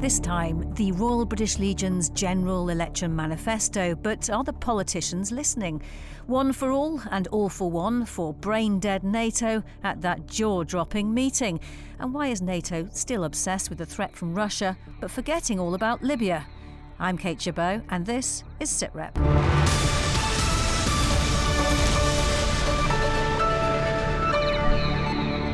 This time, the Royal British Legion's General Election Manifesto, but are the politicians listening? One for all and all for one for brain dead NATO at that jaw dropping meeting. And why is NATO still obsessed with the threat from Russia but forgetting all about Libya? I'm Kate Chabot, and this is SITREP.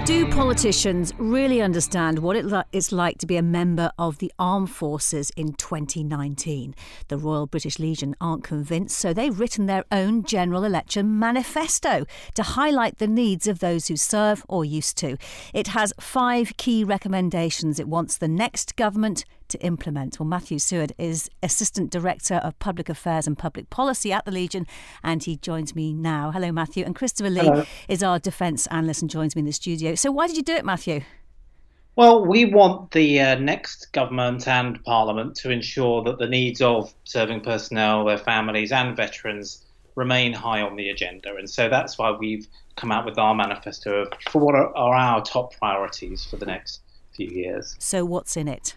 Do politicians really understand what it's like to be a member of the armed forces in 2019? The Royal British Legion aren't convinced, so they've written their own general election manifesto to highlight the needs of those who serve or used to. It has five key recommendations it wants the next government to implement. Well, Matthew Seward is Assistant Director of Public Affairs and Public Policy at the Legion, and he joins me now. Hello, Matthew. And Christopher Lee Hello. is our defence analyst and joins me in the studio. So, why did you do it, Matthew? Well, we want the uh, next government and parliament to ensure that the needs of serving personnel, their families, and veterans remain high on the agenda. And so that's why we've come out with our manifesto for what are, are our top priorities for the next few years. So, what's in it?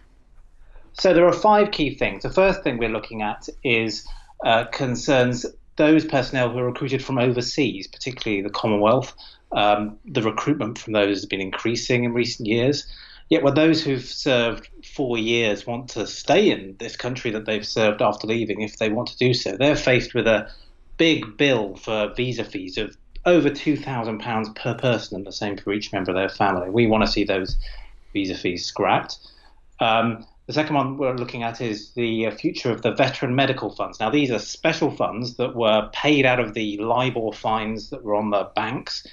So there are five key things. The first thing we're looking at is uh, concerns those personnel who are recruited from overseas, particularly the Commonwealth. Um, the recruitment from those has been increasing in recent years. Yet, when those who've served four years want to stay in this country that they've served after leaving, if they want to do so, they're faced with a big bill for visa fees of over £2,000 per person, and the same for each member of their family. We want to see those visa fees scrapped. Um, the second one we're looking at is the uh, future of the veteran medical funds. Now, these are special funds that were paid out of the LIBOR fines that were on the banks,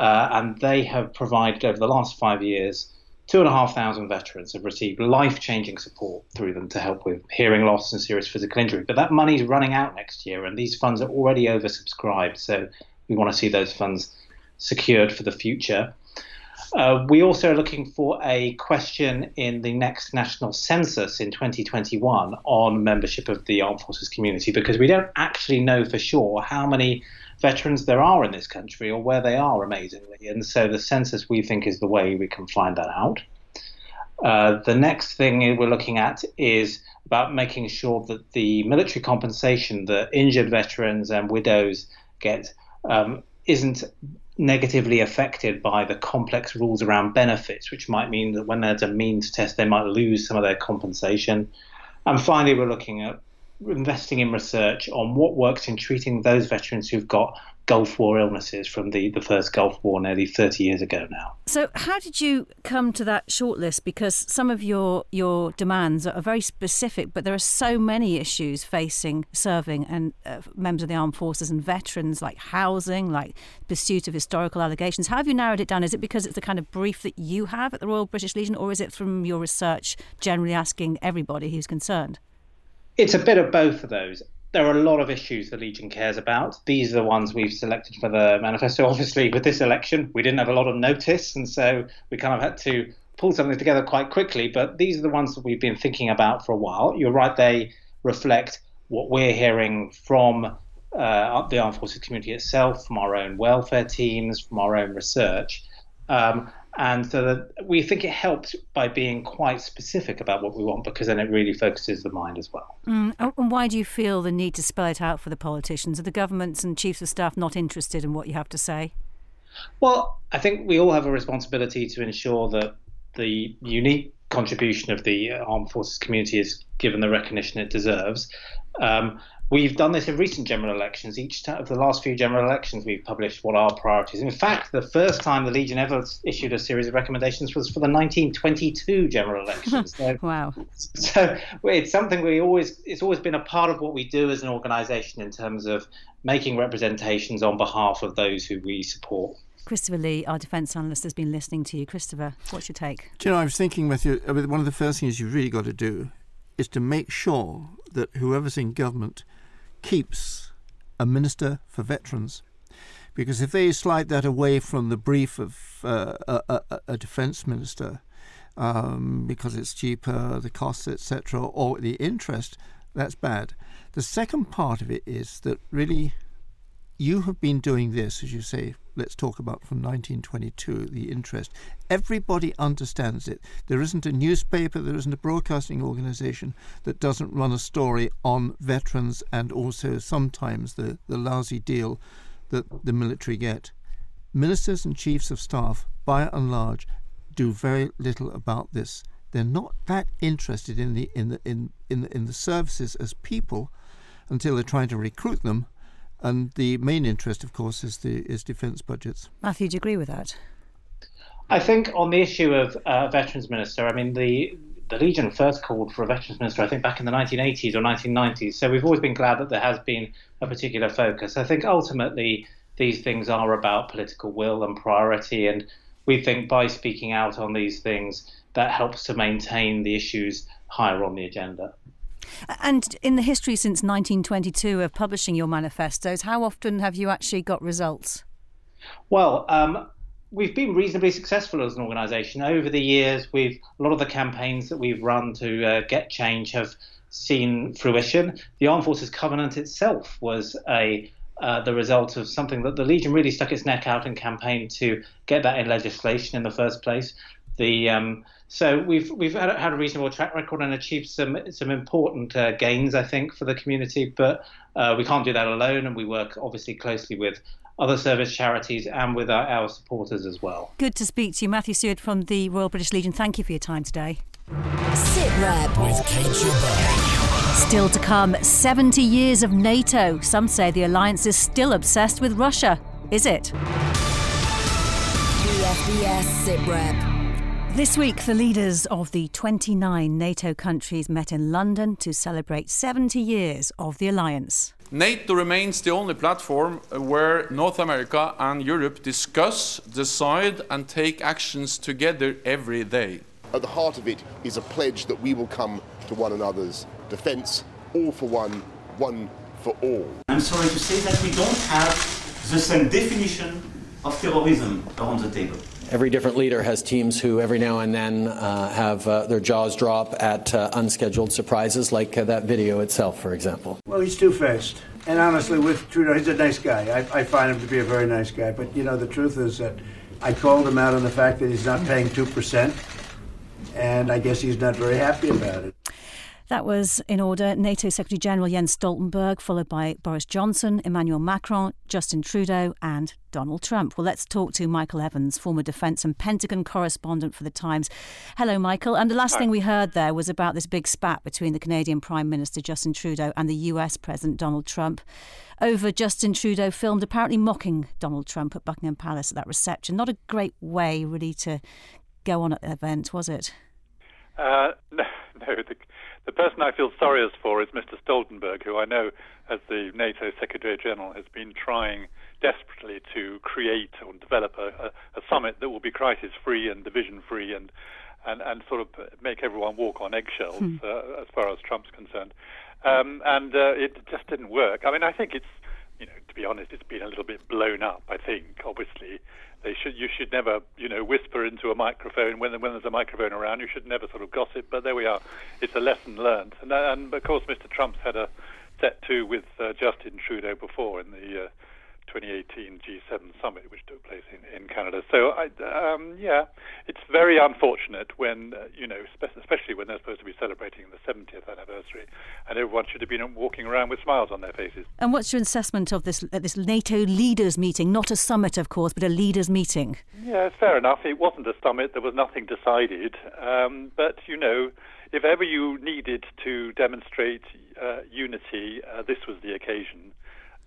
uh, and they have provided over the last five years. Two and a half thousand veterans have received life changing support through them to help with hearing loss and serious physical injury. But that money is running out next year, and these funds are already oversubscribed. So we want to see those funds secured for the future. Uh, we also are looking for a question in the next national census in 2021 on membership of the armed forces community because we don't actually know for sure how many veterans there are in this country or where they are, amazingly. And so the census, we think, is the way we can find that out. Uh, the next thing we're looking at is about making sure that the military compensation that injured veterans and widows get um, isn't negatively affected by the complex rules around benefits, which might mean that when there's a means test, they might lose some of their compensation. And finally, we're looking at investing in research on what works in treating those veterans who've got Gulf War illnesses from the, the first Gulf War nearly 30 years ago now. So, how did you come to that shortlist? Because some of your, your demands are very specific, but there are so many issues facing serving and uh, members of the armed forces and veterans, like housing, like pursuit of historical allegations. How have you narrowed it down? Is it because it's the kind of brief that you have at the Royal British Legion, or is it from your research generally asking everybody who's concerned? It's a bit of both of those there are a lot of issues the Legion cares about. These are the ones we've selected for the manifesto. Obviously, with this election, we didn't have a lot of notice, and so we kind of had to pull something together quite quickly. But these are the ones that we've been thinking about for a while. You're right; they reflect what we're hearing from uh, the armed forces community itself, from our own welfare teams, from our own research. Um, and so that we think it helps by being quite specific about what we want because then it really focuses the mind as well. Mm. Oh, and why do you feel the need to spell it out for the politicians? Are the governments and chiefs of staff not interested in what you have to say? Well, I think we all have a responsibility to ensure that the unique contribution of the armed forces community is given the recognition it deserves. Um, We've done this in recent general elections. Each time, of the last few general elections, we've published what our priorities. In fact, the first time the Legion ever issued a series of recommendations was for the 1922 general elections. So, wow! So it's something we always it's always been a part of what we do as an organisation in terms of making representations on behalf of those who we support. Christopher Lee, our defence analyst, has been listening to you. Christopher, what's your take? Do you know, I was thinking with you, one of the first things you've really got to do is to make sure that whoever's in government keeps a minister for veterans. Because if they slide that away from the brief of uh, a, a, a, defence minister, um, because it's cheaper, the costs, etc., or the interest, that's bad. The second part of it is that really you have been doing this, as you say, let's talk about from 1922, the interest. Everybody understands it. There isn't a newspaper, there isn't a broadcasting organization that doesn't run a story on veterans and also sometimes the, the lousy deal that the military get. Ministers and chiefs of staff, by and large, do very little about this. They're not that interested in the in the in in in the services as people until they're trying to recruit them and the main interest, of course, is the is defence budgets. Matthew, do you agree with that? I think on the issue of uh, veterans minister, I mean the the Legion first called for a veterans minister, I think, back in the 1980s or 1990s. So we've always been glad that there has been a particular focus. I think ultimately these things are about political will and priority, and we think by speaking out on these things, that helps to maintain the issues higher on the agenda. And in the history since 1922 of publishing your manifestos, how often have you actually got results? Well, um, we've been reasonably successful as an organisation over the years. We've a lot of the campaigns that we've run to uh, get change have seen fruition. The Armed Forces Covenant itself was a uh, the result of something that the Legion really stuck its neck out and campaigned to get that in legislation in the first place. The um, so we've we've had, had, a reasonable track record and achieved some some important uh, gains, I think, for the community. But uh, we can't do that alone, and we work obviously closely with other service charities and with our, our supporters as well. Good to speak to you, Matthew Stewart from the Royal British Legion. Thank you for your time today. Sit Rep with Kate Still to come, 70 years of NATO. Some say the alliance is still obsessed with Russia. Is it? BFBS Sit Rep. This week, the leaders of the 29 NATO countries met in London to celebrate 70 years of the alliance. NATO remains the only platform where North America and Europe discuss, decide, and take actions together every day. At the heart of it is a pledge that we will come to one another's defence, all for one, one for all. I'm sorry to say that we don't have the same definition of terrorism around the table. Every different leader has teams who every now and then uh, have uh, their jaws drop at uh, unscheduled surprises, like uh, that video itself, for example. Well, he's two faced. And honestly, with Trudeau, he's a nice guy. I, I, find him to be a very nice guy. But, you know, the truth is that I called him out on the fact that he's not paying 2%. And I guess he's not very happy about it. That was in order NATO Secretary General Jens Stoltenberg, followed by Boris Johnson, Emmanuel Macron, Justin Trudeau, and Donald Trump. Well, let's talk to Michael Evans, former Defence and Pentagon correspondent for The Times. Hello, Michael. And the last Hi. thing we heard there was about this big spat between the Canadian Prime Minister Justin Trudeau and the US President Donald Trump over Justin Trudeau filmed apparently mocking Donald Trump at Buckingham Palace at that reception. Not a great way, really, to go on at the event, was it? Uh, no, no. The, the person I feel sorriest for is Mr. Stoltenberg, who I know, as the NATO Secretary General, has been trying desperately to create or develop a, a, a summit that will be crisis-free and division-free and, and, and sort of make everyone walk on eggshells hmm. uh, as far as Trump's concerned. Um, and uh, it just didn't work. I mean, I think it's, you know, to be honest, it's been a little bit blown up. I think, obviously, they should you should never you know whisper into a microphone when when there's a microphone around. You should never sort of gossip. But there we are. It's a lesson learned. And, and of course, Mr. Trump's had a set to with uh, Justin Trudeau before in the uh, 2018 G7 summit, which took place in, in Canada. So, I, um, yeah, it's very unfortunate when, uh, you know, especially when they're supposed to be celebrating the 70th anniversary, and everyone should have been walking around with smiles on their faces. And what's your assessment of this, uh, this NATO leaders meeting? Not a summit, of course, but a leaders meeting. Yeah, fair enough. It wasn't a summit, there was nothing decided. Um, but, you know, if ever you needed to demonstrate uh, unity, uh, this was the occasion.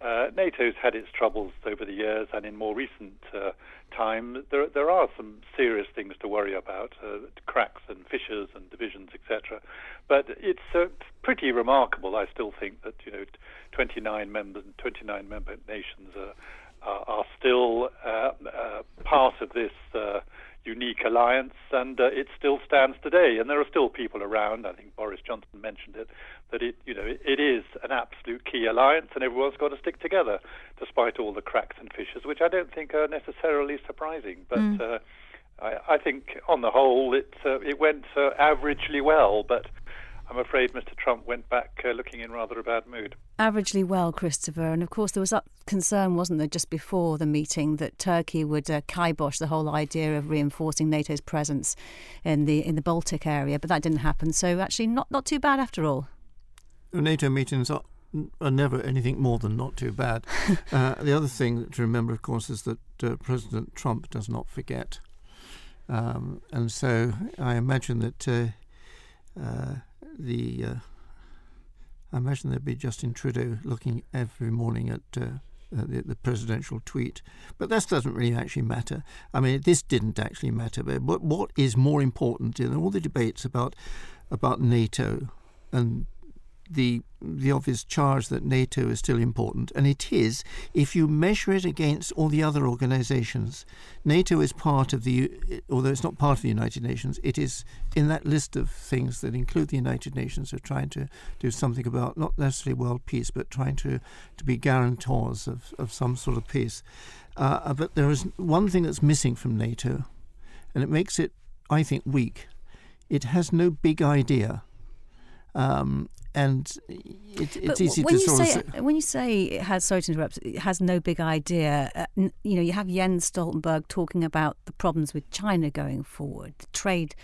Uh, NATO's had its troubles over the years, and in more recent uh, time, there, there are some serious things to worry about uh, cracks and fissures and divisions, etc. But it's uh, pretty remarkable, I still think, that you know, 29 member, 29 member nations are, are, are still uh, uh, part of this unique alliance, and uh, it still stands today. And there are still people around. I think Boris Johnson mentioned it that it, you know, it is an absolute key alliance, and everyone's got to stick together, despite all the cracks and fissures, which I don't think are necessarily surprising. But mm. uh, I, I, think, on the whole, it uh, it went uh, averagely well. But I'm afraid Mr. Trump went back uh, looking in rather a bad mood. Averagely well, Christopher. And of course, there was that concern, wasn't there, just before the meeting, that Turkey would uh, kibosh the whole idea of reinforcing NATO's presence in the in the Baltic area. But that didn't happen. So actually, not not too bad after all. NATO meetings are, are never anything more than not too bad. uh, the other thing to remember, of course, is that uh, President Trump does not forget. Um, and so I imagine that uh, uh the uh, I imagine there'd be Justin Trudeau looking every morning at uh, the, the, presidential tweet. But that doesn't really actually matter. I mean, this didn't actually matter. But what, what is more important in all the debates about about NATO and the the obvious charge that NATO is still important, and it is if you measure it against all the other organisations. NATO is part of the, although it's not part of the United Nations, it is in that list of things that include the United Nations are trying to do something about not necessarily world peace, but trying to to be guarantors of, of some sort of peace. Uh, but there is one thing that's missing from NATO, and it makes it, I think, weak. It has no big idea. Um, and it, it's easy when to you sort say, of. When you say it has, sorry to interrupt, it has no big idea, uh, you know, you have Jens Stoltenberg talking about the problems with China going forward, the trade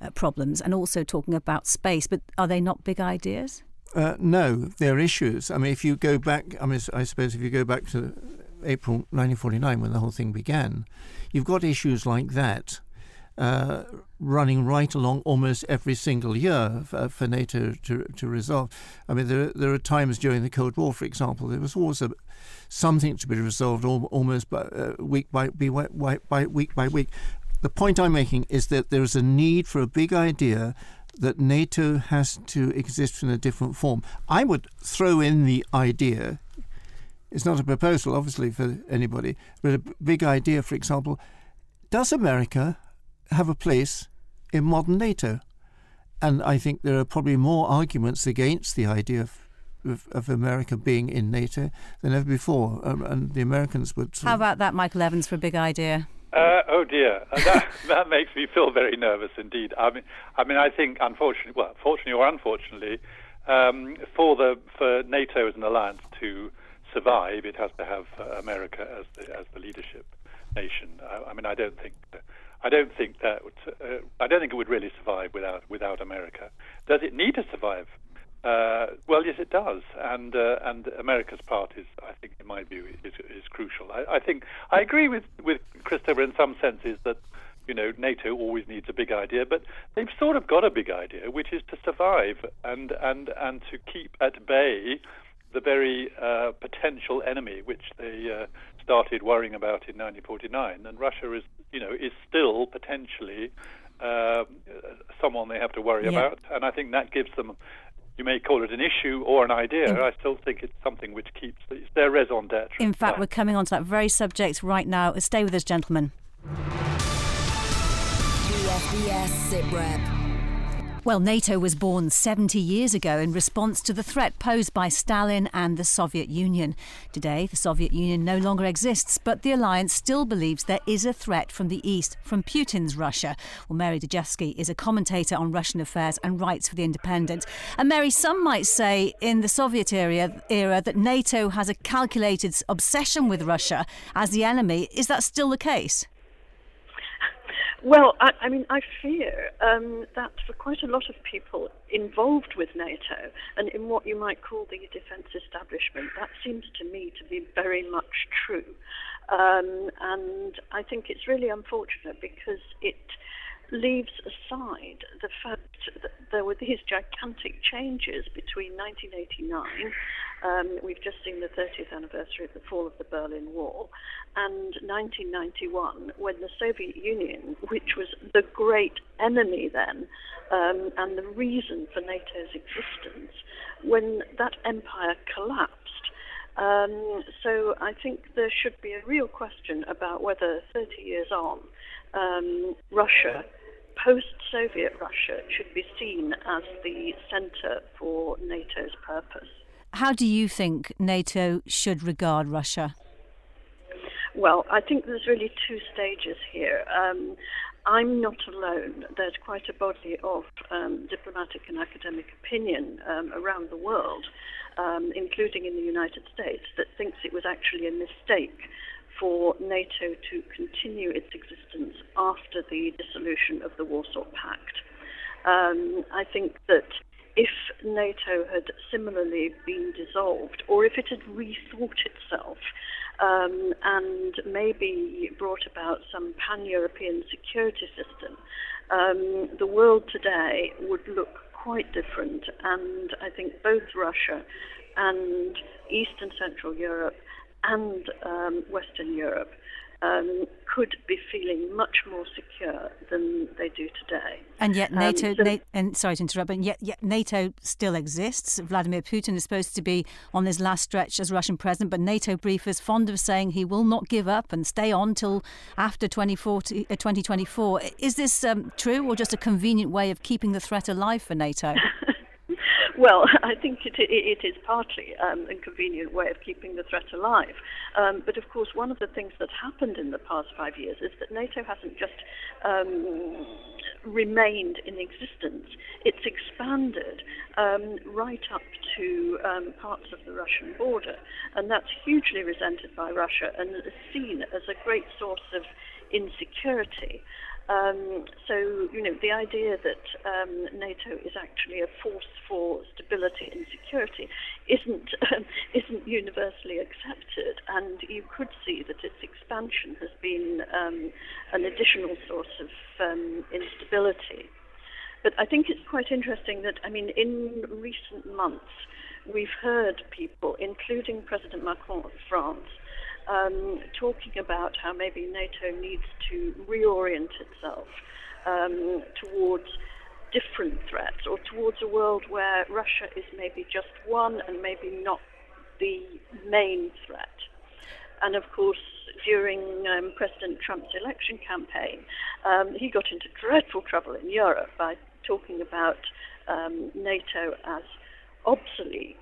uh, problems, and also talking about space, but are they not big ideas? Uh, no, they're issues. I mean, if you go back, I mean, I suppose if you go back to April 1949 when the whole thing began, you've got issues like that uh, running right along almost every single year for, for, NATO to, to resolve. I mean, there, there are times during the Cold War, for example, there was always a, something to be resolved almost by, uh, week by, by, by week by week. The point I'm making is that there is a need for a big idea that NATO has to exist in a different form. I would throw in the idea, it's not a proposal, obviously, for anybody, but a big idea, for example, does America have a place in modern NATO. And I think there are probably more arguments against the idea of, of, of America being in NATO than ever before. Um, and the Americans would. How about that, Michael Evans, for a big idea? Uh, oh dear, uh, that that makes me feel very nervous indeed. I mean, I mean, I think unfortunately, well, fortunately or unfortunately, um, for the for NATO as an alliance to survive, it has to have uh, America as the as the leadership nation. I, I mean, I don't think. I don't think that uh, I don't think it would really survive without without America. Does it need to survive? Uh, well, yes, it does, and uh, and America's part is, I think, in my view, is, is crucial. I, I think I agree with with Christopher in some senses that you know NATO always needs a big idea, but they've sort of got a big idea, which is to survive and and and to keep at bay very uh, potential enemy which they uh, started worrying about in 1949, and Russia is, you know, is still potentially uh, someone they have to worry yeah. about, and I think that gives them. You may call it an issue or an idea. In, I still think it's something which keeps it's their raison d'être. In fact, we're coming on to that very subject right now. Stay with us, gentlemen. BFBS SITREP. Well, NATO was born 70 years ago in response to the threat posed by Stalin and the Soviet Union. Today, the Soviet Union no longer exists, but the alliance still believes there is a threat from the east, from Putin's Russia. Well, Mary Dejevsky is a commentator on Russian affairs and writes for The Independent. And Mary, some might say in the Soviet era, era that NATO has a calculated obsession with Russia as the enemy. Is that still the case? Well, I, I mean, I fear um, that for quite a lot of people involved with NATO and in what you might call the defence establishment, that seems to me to be very much true. Um, and I think it's really unfortunate because it leaves aside the fact that there were these gigantic changes between 1989, um, we've just seen the 30th anniversary of the fall of the Berlin Wall, and 1991, when the Soviet Union, which was the great enemy then, um, and the reason for NATO's existence, when that empire collapsed. Um, so I think there should be a real question about whether 30 years on, um, Russia post Soviet Russia should be seen as the centre for NATO's purpose. How do you think NATO should regard Russia? Well, I think there's really two stages here. Um, I'm not alone. There's quite a body of um, diplomatic and academic opinion um, around the world, um, including in the United States, that thinks it was actually a mistake for NATO to continue its existence after the dissolution of the Warsaw Pact. Um, I think that if NATO had similarly been dissolved, or if it had rethought itself, um, and maybe brought about some pan European security system, um, the world today would look quite different. And I think both Russia and East and Central Europe and um, Western Europe um, could be feeling much more secure than they do today. And yet Um, NATO, so- Na- and sorry to interrupt, but yet, yet NATO still exists. Vladimir Putin is supposed to be on his last stretch as Russian president, but NATO briefers fond of saying he will not give up and stay on till after 2040, uh, 2024. Is this um, true or just a convenient way of keeping the threat alive for NATO? Well, I think it, it is partly um, a convenient way of keeping the threat alive. Um, but of course, one of the things that happened in the past five years is that NATO hasn't just um, remained in existence, it's expanded um, right up to um, parts of the Russian border. And that's hugely resented by Russia and is seen as a great source of insecurity. Um, so, you know, the idea that um, NATO is actually a force for stability and security isn't um, isn't universally accepted, and you could see that its expansion has been um, an additional source of um, instability. But I think it's quite interesting that, I mean, in recent months, we've heard people, including President Macron of France, um, talking about how maybe NATO needs to reorient itself um, towards different threats or towards a world where Russia is maybe just one and maybe not the main threat. And of course, during um, President Trump's election campaign, um, he got into dreadful trouble in Europe by talking about um, NATO as obsolete.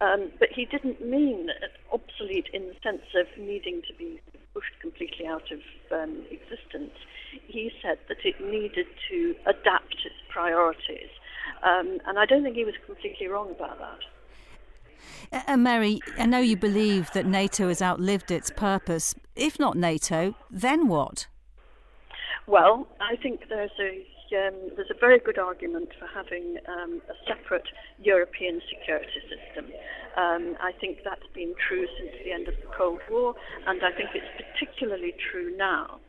Um, but he didn't mean obsolete in the sense of needing to be pushed completely out of um, existence. He said that it needed to adapt its priorities. Um, and I don't think he was completely wrong about that. Uh, Mary, I know you believe that NATO has outlived its purpose. If not NATO, then what? Well, I think there's a um, there's a very good argument for having um, a separate European security system. Um, I think that's been true since the end of the Cold War, and I think it's particularly true now.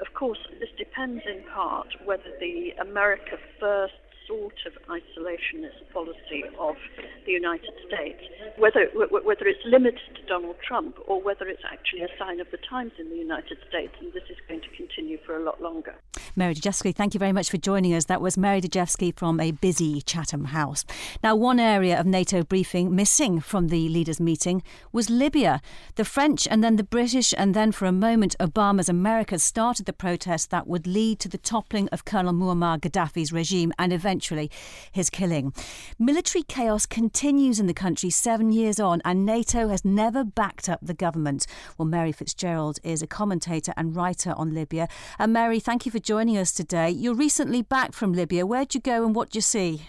Of course, this depends in part whether the America First sort of isolationist policy of the United States, whether wh- wh- whether it's limited to Donald Trump or whether it's actually a sign of the times in the United States, and this is going to continue for a lot longer. Mary Dejevsky, thank you very much for joining us. That was Mary Dejevsky from a busy Chatham House. Now, one area of NATO briefing missing from the leaders' meeting was Libya. The French and then the British, and then for a moment, Obama's America started the protest that would lead to the toppling of Colonel Muammar Gaddafi's regime and eventually his killing. Military chaos continues in the country seven years on, and NATO has never backed up the government. Well, Mary Fitzgerald is a commentator and writer on Libya. And Mary, thank you for joining us today. You're recently back from Libya. Where'd you go and what did you see?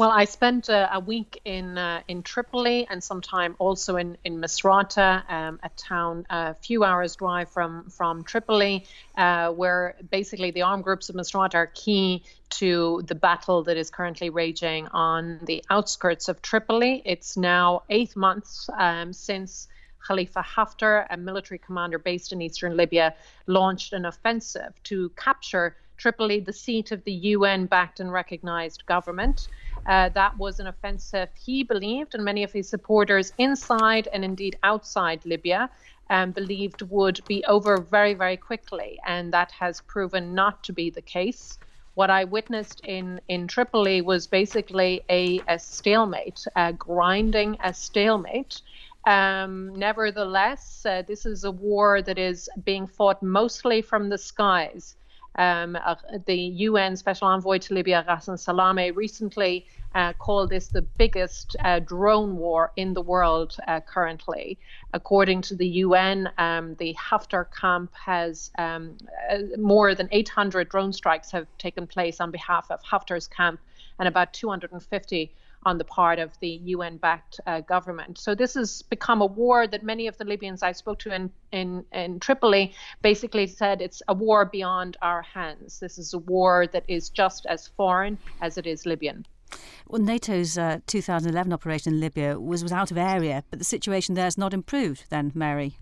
Well, I spent uh, a week in uh, in Tripoli and some time also in in Misrata, um, a town a few hours drive from from Tripoli, uh, where basically the armed groups of Misrata are key to the battle that is currently raging on the outskirts of Tripoli. It's now eight months um, since. Khalifa Haftar, a military commander based in eastern Libya, launched an offensive to capture Tripoli, the seat of the UN backed and recognized government. Uh, that was an offensive he believed, and many of his supporters inside and indeed outside Libya um, believed would be over very, very quickly. And that has proven not to be the case. What I witnessed in, in Tripoli was basically a, a stalemate, uh, grinding a stalemate. Um, nevertheless, uh, this is a war that is being fought mostly from the skies. Um, uh, the UN Special Envoy to Libya, Ghassan Salamé, recently uh, called this the biggest uh, drone war in the world uh, currently. According to the UN, um, the Haftar camp has um, uh, more than 800 drone strikes have taken place on behalf of Haftar's camp, and about 250 on the part of the UN backed uh, government. So this has become a war that many of the Libyans I spoke to in, in, in Tripoli basically said it's a war beyond our hands. This is a war that is just as foreign as it is Libyan. Well, NATO's uh, 2011 operation in Libya was, was out of area, but the situation there has not improved then, Mary.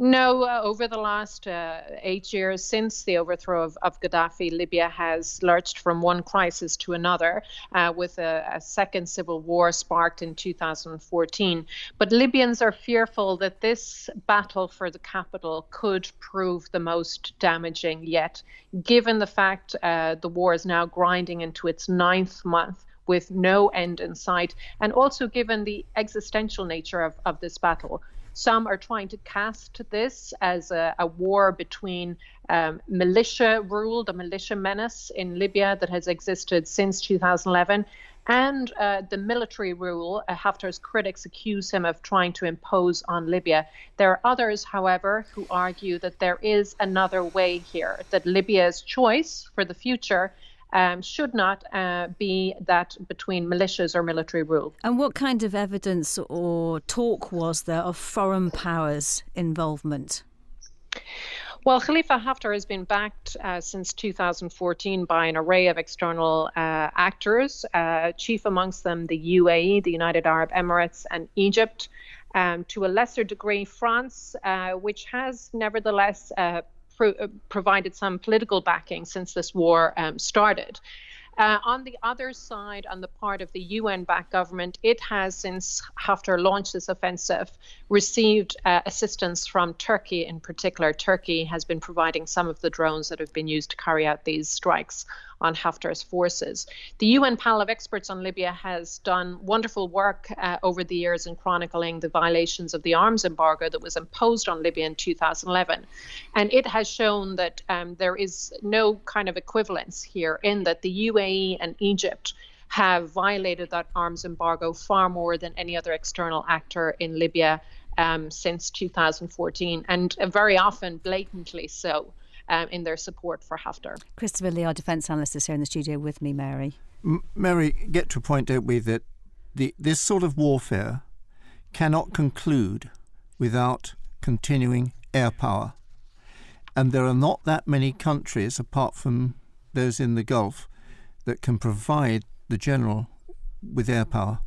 No, uh, over the last uh, eight years since the overthrow of, of, Gaddafi, Libya has lurched from one crisis to another, uh, with a, a, second civil war sparked in 2014. But Libyans are fearful that this battle for the capital could prove the most damaging yet, given the fact uh, the war is now grinding into its ninth month with no end in sight, and also given the existential nature of, of this battle. Some are trying to cast this as a, a war between um, militia rule, the militia menace in Libya that has existed since 2011, and uh, the military rule. Uh, Haftar's critics accuse him of trying to impose on Libya. There are others, however, who argue that there is another way here, that Libya's choice for the future um, should not uh, be that between militias or military rule. And what kind of evidence or talk was there of foreign powers' involvement? Well, Khalifa Haftar has been backed uh, since 2014 by an array of external uh, actors, uh, chief amongst them the UAE, the United Arab Emirates, and Egypt. Um, to a lesser degree, France, uh, which has nevertheless uh, pro- uh, provided some political backing since this war um, started. Uh, on the other side, on the part of the UN backed government, it has, since Haftar launched this offensive, received uh, assistance from Turkey in particular. Turkey has been providing some of the drones that have been used to carry out these strikes on Haftar's forces. The UN panel of experts on Libya has done wonderful work uh, over the years in chronicling the violations of the arms embargo that was imposed on Libya in 2011. And it has shown that um, there is no kind of equivalence here in that the UAE and Egypt have violated that arms embargo far more than any other external actor in Libya um, since 2014, and very often blatantly so um, in their support for Haftar. Christopher Lee, our defence analyst, is here in the studio with me, Mary. M- Mary, get to a point, don't we, that the, this sort of warfare cannot conclude without continuing air power. And there are not that many countries, apart from those in the Gulf, that can provide the general with air power.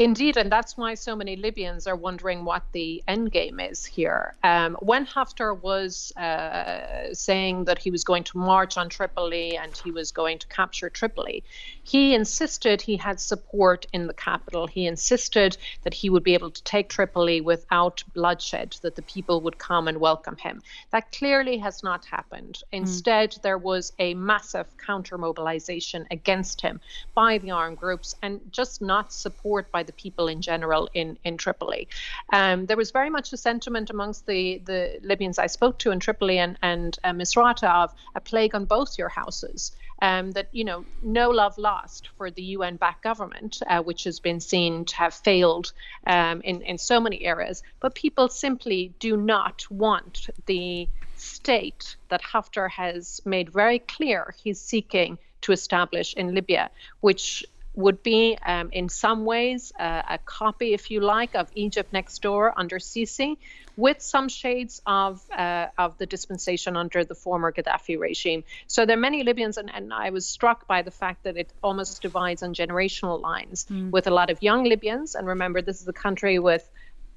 Indeed, and that's why so many Libyans are wondering what the end game is here. Um, when Haftar was uh, saying that he was going to march on Tripoli and he was going to capture Tripoli, he insisted he had support in the capital. He insisted that he would be able to take Tripoli without bloodshed, that the people would come and welcome him. That clearly has not happened. Hmm. Instead, mm. there was a massive counter mobilization against him by the armed groups and just not support by by the people in general in, in Tripoli. Um, there was very much a sentiment amongst the, the Libyans I spoke to in Tripoli and, and uh, Misrata of a plague on both your houses. Um, that you know no love lost for the UN-backed government, uh, which has been seen to have failed um, in in so many areas. But people simply do not want the state that Haftar has made very clear he's seeking to establish in Libya, which would be, um, in some ways, uh, a copy, if you like, of Egypt next door under Sisi, with some shades of uh, of the dispensation under the former Gaddafi regime. So there are many Libyans, and, and I was struck by the fact that it almost divides on generational lines, mm. with a lot of young Libyans. And remember, this is a country with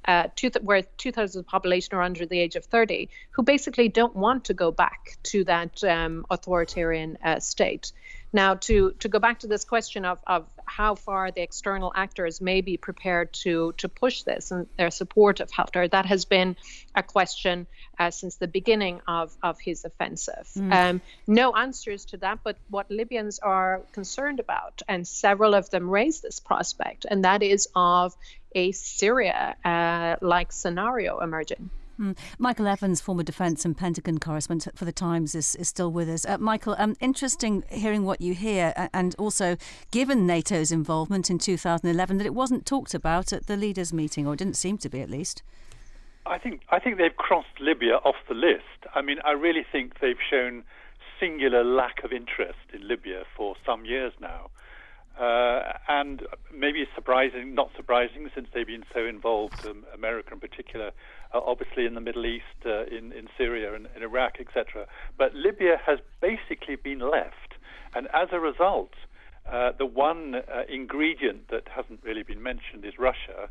uh, two th- where two thirds of the population are under the age of 30, who basically don't want to go back to that um, authoritarian uh, state. Now, to, to go back to this question of, of how far the external actors may be prepared to, to push this and their support of Haftar, that has been a question uh, since the beginning of, of his offensive. Mm. Um, no answers to that, but what Libyans are concerned about, and several of them raise this prospect, and that is of a Syria uh, like scenario emerging. Mm. Michael Evans, former Defence and Pentagon correspondent for The Times, is, is still with us. Uh, Michael, um, interesting hearing what you hear, and also given NATO's involvement in 2011, that it wasn't talked about at the leaders' meeting, or didn't seem to be at least. I think I think they've crossed Libya off the list. I mean, I really think they've shown singular lack of interest in Libya for some years now. Uh, and maybe surprising, not surprising, since they've been so involved, um, America in particular, uh, obviously in the Middle East, uh, in, in Syria and in Iraq, etc. But Libya has basically been left. And as a result, uh, the one uh, ingredient that hasn't really been mentioned is Russia.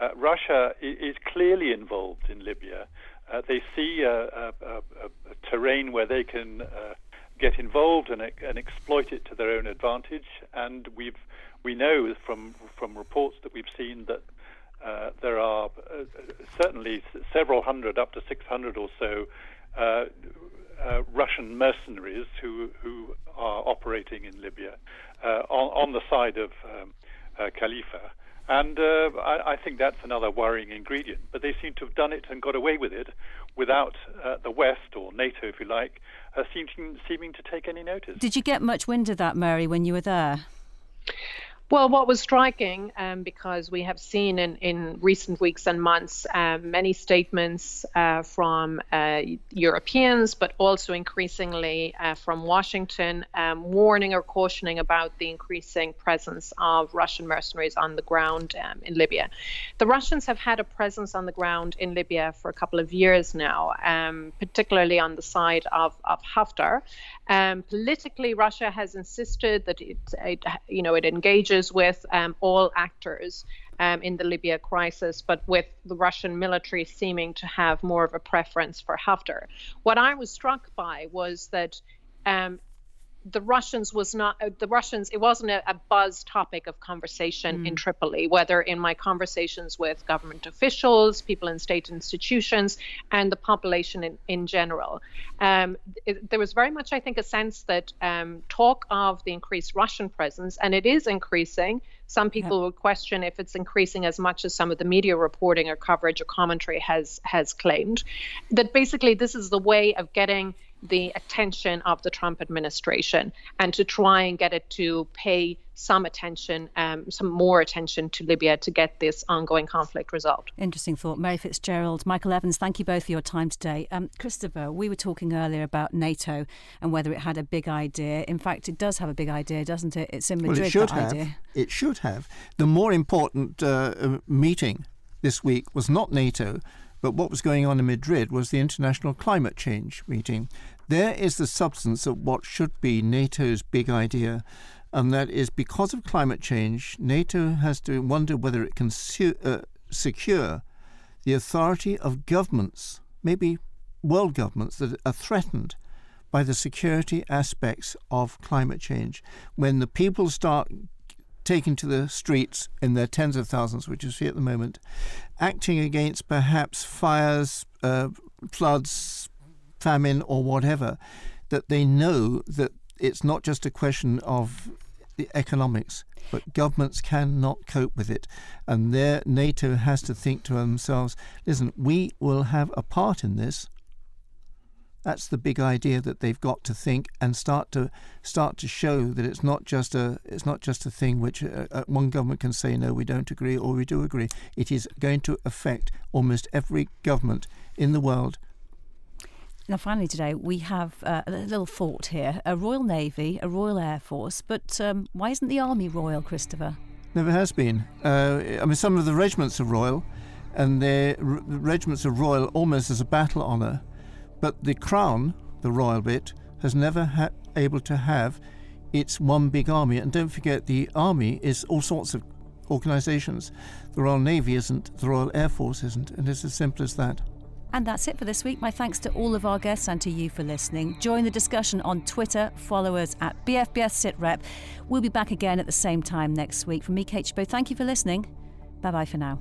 Uh, Russia is clearly involved in Libya. they see a, a, a, a, terrain where they can get involved and, and exploit it to their own advantage. And we've we know from from reports that we've seen that uh, there are uh, certainly several hundred, up to 600 or so, uh, uh, Russian mercenaries who who are operating in Libya uh, on, on the side of um, uh, Khalifa. And uh, I, I, think that's another worrying ingredient. But they seem to have done it and got away with it without uh, the West, or NATO if you like, uh, seeming, seeming to take any notice. Did you get much wind of that, Mary, when you were there? Well, what was striking, um, because we have seen in, in recent weeks and months um, many statements uh, from uh, Europeans, but also increasingly uh, from Washington, um, warning or cautioning about the increasing presence of Russian mercenaries on the ground um, in Libya. The Russians have had a presence on the ground in Libya for a couple of years now, um, particularly on the side of, of Haftar. Um, politically, Russia has insisted that it, it you know, it engages with um, all actors um, in the Libya crisis, but with the Russian military seeming to have more of a preference for Haftar. What I was struck by was that um, the Russians was not uh, the Russians. It wasn't a, a buzz topic of conversation mm. in Tripoli. Whether in my conversations with government officials, people in state institutions, and the population in in general, um, it, there was very much, I think, a sense that um, talk of the increased Russian presence, and it is increasing. Some people yeah. would question if it's increasing as much as some of the media reporting or coverage or commentary has has claimed. That basically this is the way of getting the attention of the Trump administration and to try and get it to pay some attention, um, some more attention to Libya to get this ongoing conflict resolved. Interesting thought. Mary Fitzgerald, Michael Evans, thank you both for your time today. Um, Christopher, we were talking earlier about NATO and whether it had a big idea. In fact, it does have a big idea, doesn't it? It's in Madrid, well, it should have. idea. It should have. The more important uh, uh meeting this week was not NATO, but what was going on in Madrid was the International Climate Change meeting. There is the substance of what should be NATO's big idea, and that is because of climate change, NATO has to wonder whether it can su- uh, secure the authority of governments, maybe world governments, that are threatened by the security aspects of climate change. When the people start taking to the streets in their tens of thousands, which you see at the moment, acting against perhaps fires, uh, floods, famine or whatever, that they know that it's not just a question of the economics, but governments cannot cope with it. And there, NATO has to think to themselves listen, we will have a part in this. That's the big idea that they've got to think and start to start to show that it's not just a it's not just a thing which uh, uh one government can say no we don't agree or we do agree. It is going to affect almost every government in the world now, finally, today we have uh, a little thought here a Royal Navy, a Royal Air Force, but um, why isn't the Army royal, Christopher? Never has been. Uh, I mean, some of the regiments are royal, and the r- regiments are royal almost as a battle honour, but the Crown, the royal bit, has never ha- able to have its one big army. And don't forget, the army is all sorts of organisations. The Royal Navy isn't, the Royal Air Force isn't, and it's as simple as that. And that's it for this week. My thanks to all of our guests and to you for listening. Join the discussion on Twitter. Follow us at BFBS SitRep. We'll be back again at the same time next week. From me, Kate Chabot, thank you for listening. Bye bye for now.